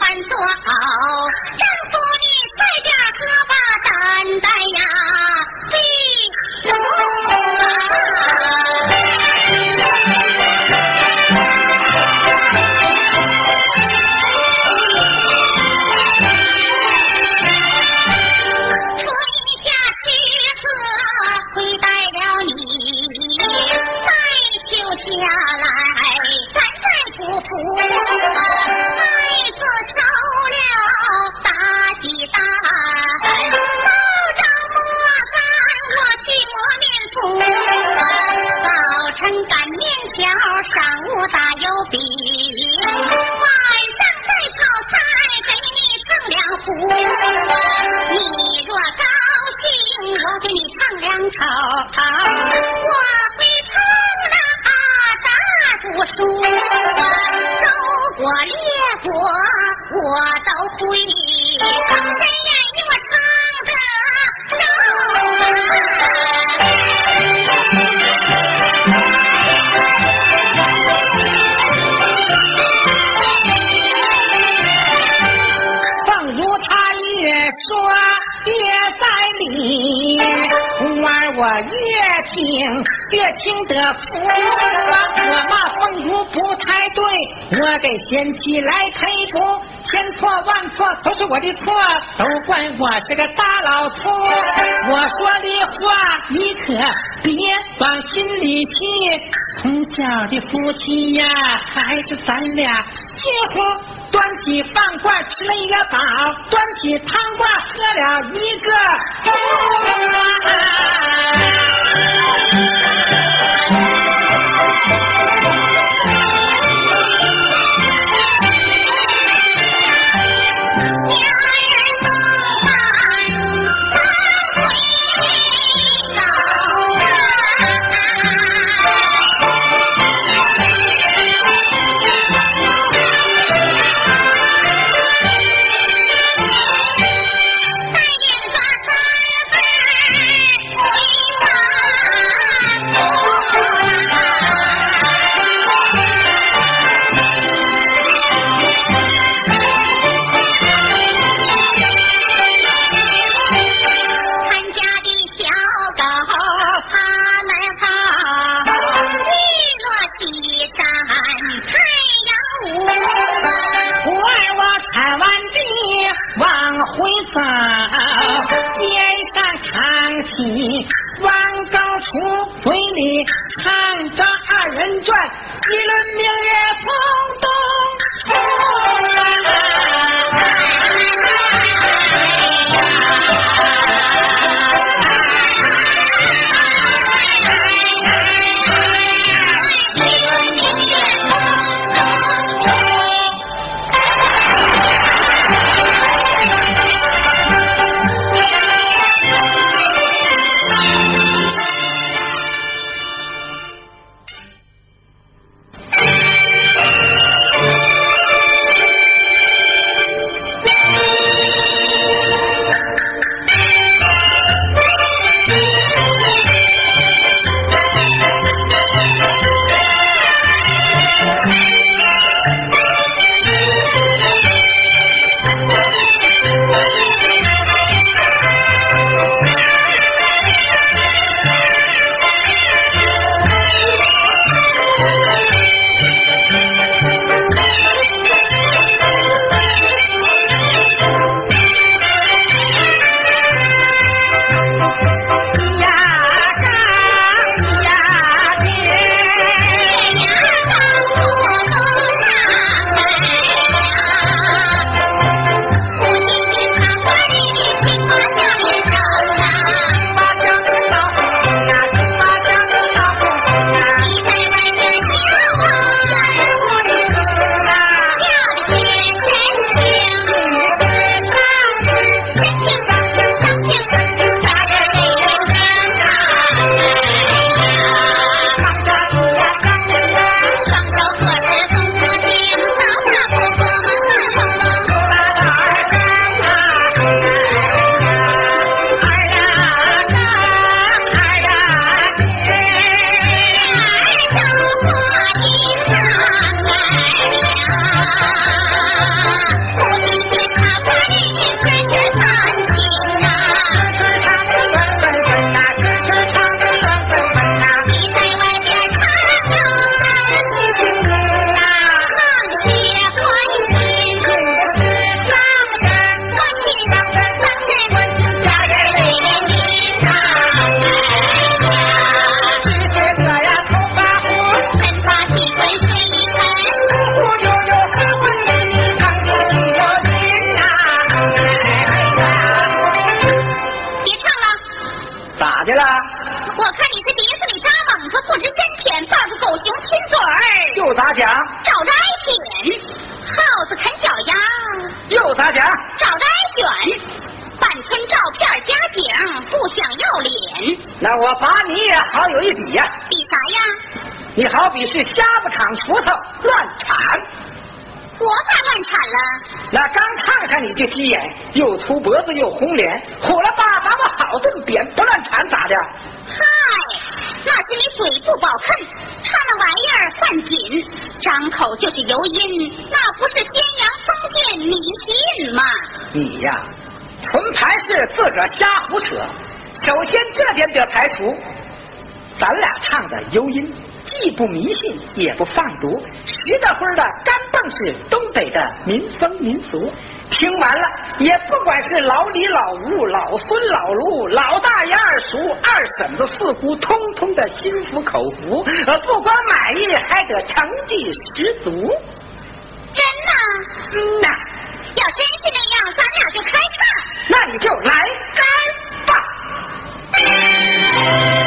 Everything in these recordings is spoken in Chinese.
饭做好我，我骂凤姑不太对，我给贤妻来赔不，千错万错都是我的错，都怪我这个大老粗。我说的话你可别往心里去，从小的夫妻呀，还是咱俩结婚。端起饭罐吃了一个饱，端起汤罐喝了一个。看《张二人转》，一轮明月从东出。那我把你也好有一比呀、比啥呀？你好比是瞎子砍锄头乱铲，我咋乱铲了？那刚看上你就急眼，又粗脖子又红脸，火了吧把我好顿扁，不乱铲咋的？嗨，那是你嘴不保啃，他那玩意儿犯紧，张口就是油音，那不是宣扬封建迷信吗？你呀，纯牌是自个儿瞎胡扯。首先这点得排除，咱俩唱的油音，既不迷信也不放毒，实的灰的干蹦是东北的民风民俗。听完了，也不管是老李、老吴、老孙、老卢、老大爷、二叔、二婶子、四姑，通通的心服口服，呃，不光满意，还得成绩十足。真呐？嗯呐，要真是那样，咱俩就开唱。那你就来干 Yeah.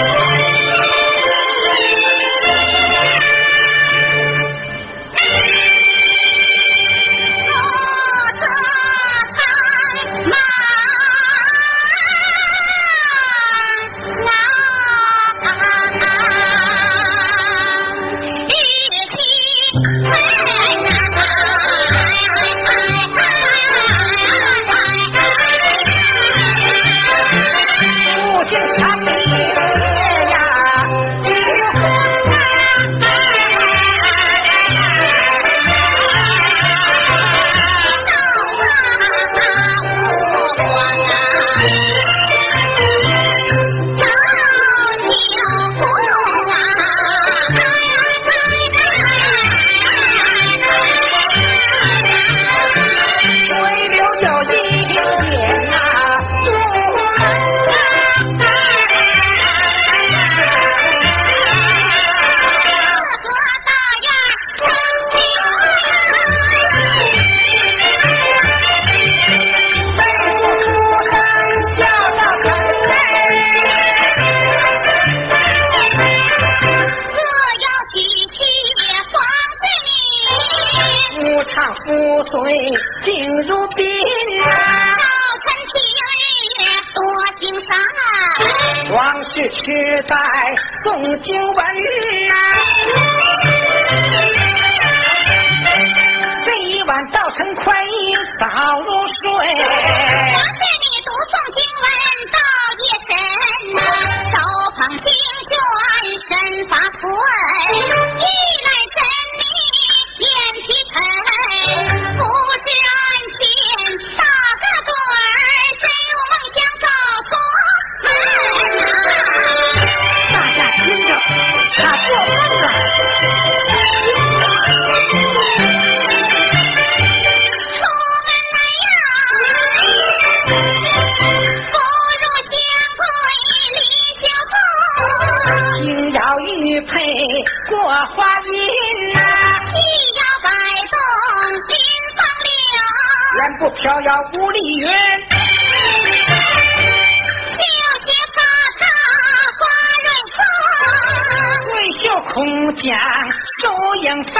空将手影翻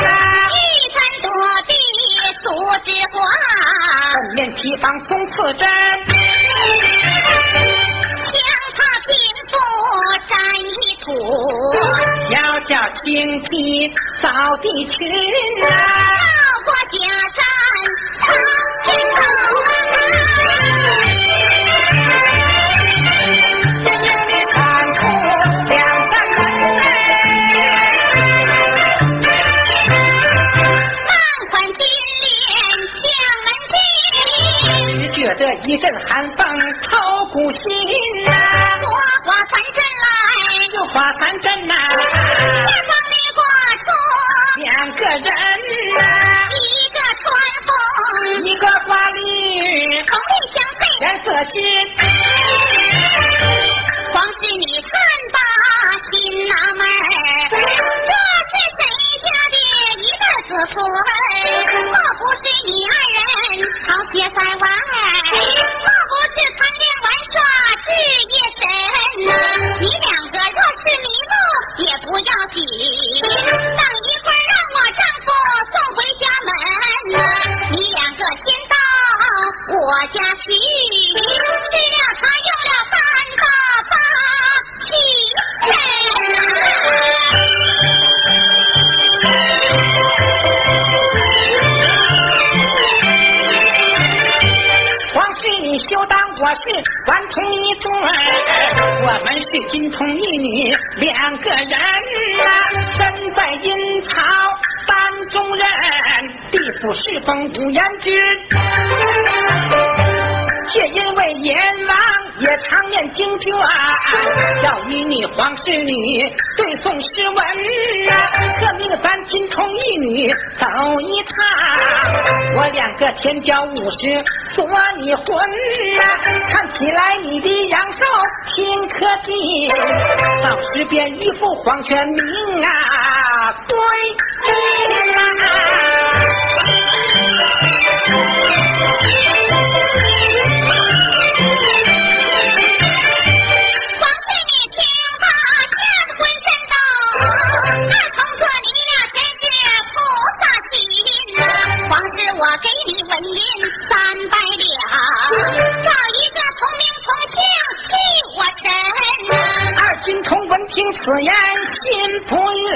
呐、一番躲避素之花，正面提防总刺针，将他平复沾一土，要叫青皮扫地裙呐、绕过假山藏枝门进，只觉得一阵寒风透骨心呐、多花三阵来，就花三阵呐、是顽童一对，我们是金童玉女两个人啊，身在阴曹当中人，地府侍奉五阎君。却因为阎王也常念经卷，要与你皇室女对诵诗文啊，革命咱金童玉女走一趟，我两个天骄武士做你婚啊，看起来你的阳寿挺可敬，到时便一副黄泉命啊归啊。Pocket 此言心不悦，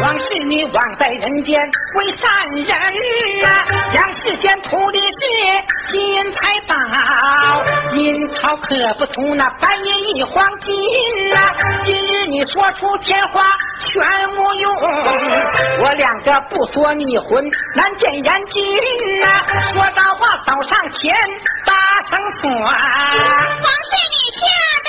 往事你枉在人间为善人啊！让世间图的是金银财宝，阴曹可不图那白银一黄金啊！今日你说出天话全无用，我两个不说你魂难见眼睛啊！说大话走上前大声说，往事你家得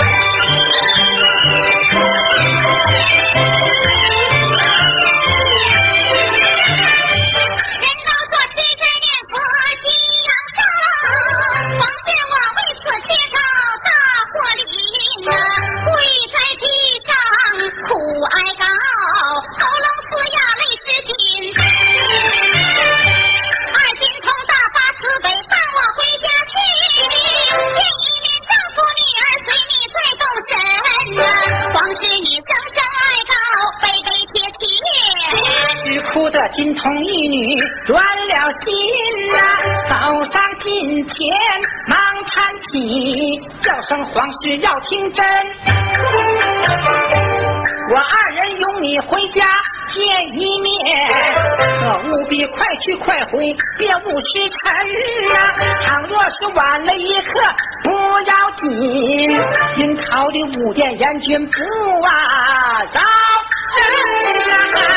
是要听真。我二人拥你回家见一面，可务必快去快回，别误时辰啊！倘若是晚了一刻，不要紧，阴曹的五殿阎君不啊饶人啊！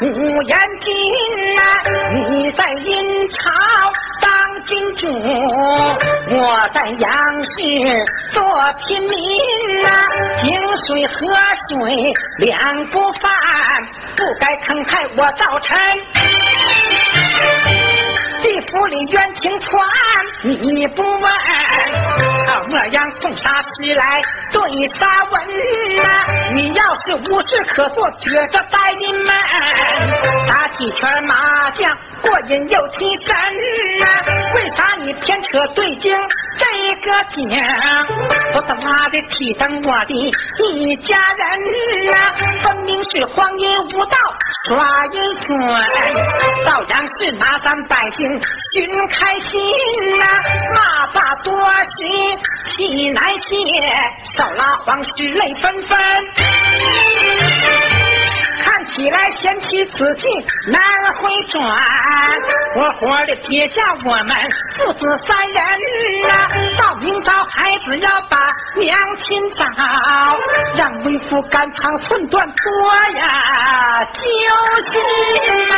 五言经呐你在阴曹当君主我在阳世做平民呐井水河水两不犯不该坑害我赵臣地府里冤情传你不问。靠么样送杀时来对杀文啊？你要是无事可做，觉着带领们打几圈麻将，过瘾又提神啊？为啥你偏扯对经？这个景，不是他的提灯我的一家人啊，分明是荒淫无道耍阴损，照样是拿咱百姓寻开心呐，骂罢多时气难泄，少拉皇室泪纷纷。看起来贤妻此去难回转，活活的撇下我们父子三人啊！到明朝孩子要把娘亲找，让为夫肝肠寸断多呀，揪心啊！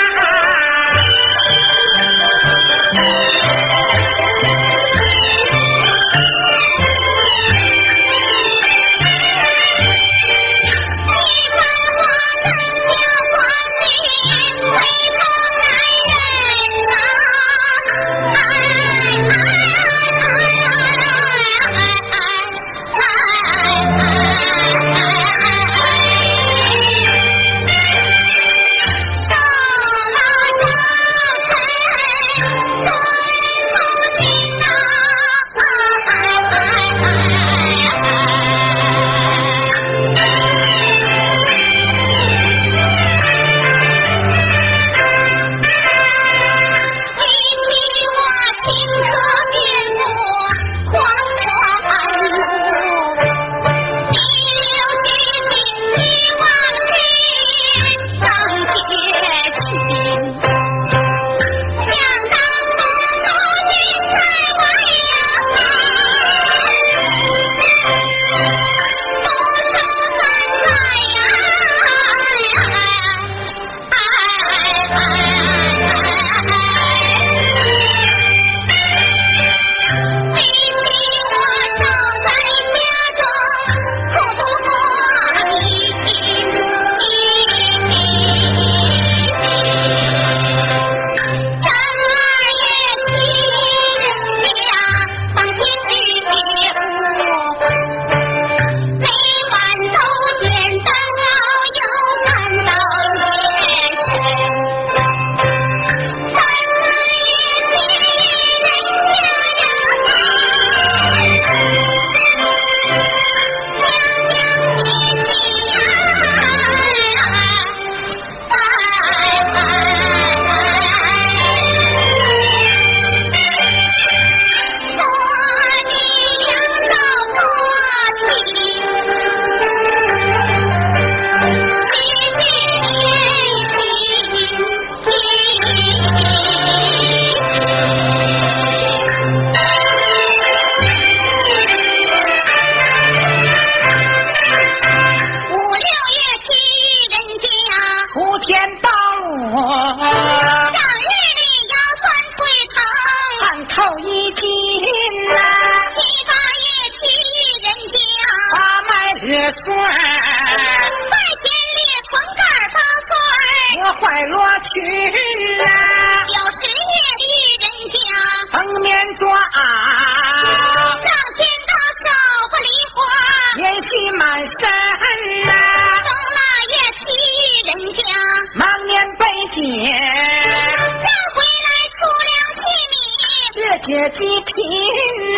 姐几贫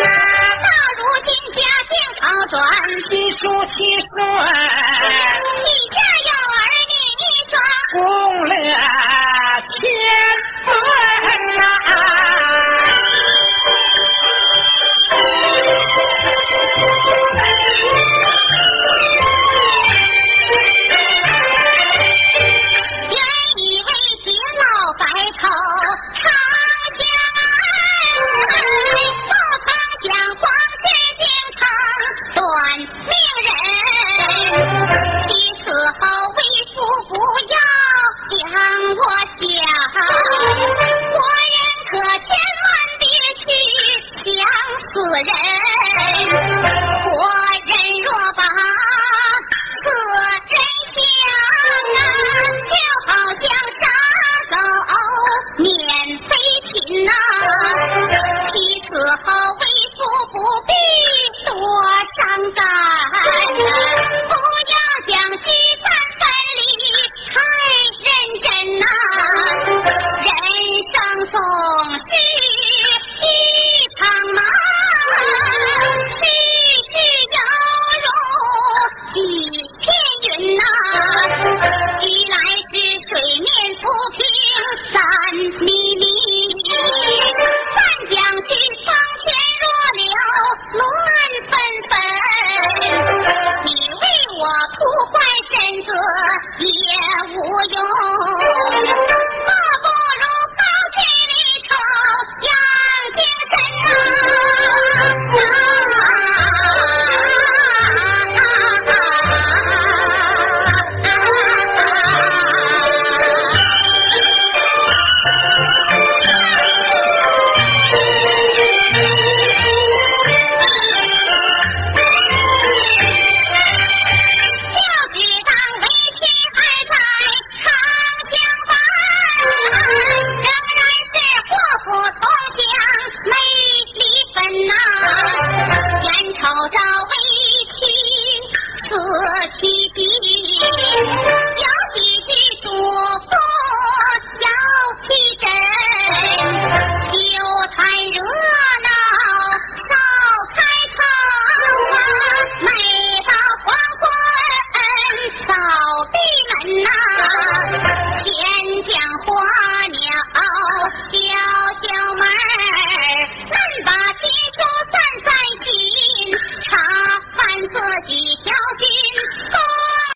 啊。到如今家境好转，金书七顺，你家有儿女一双，共了天。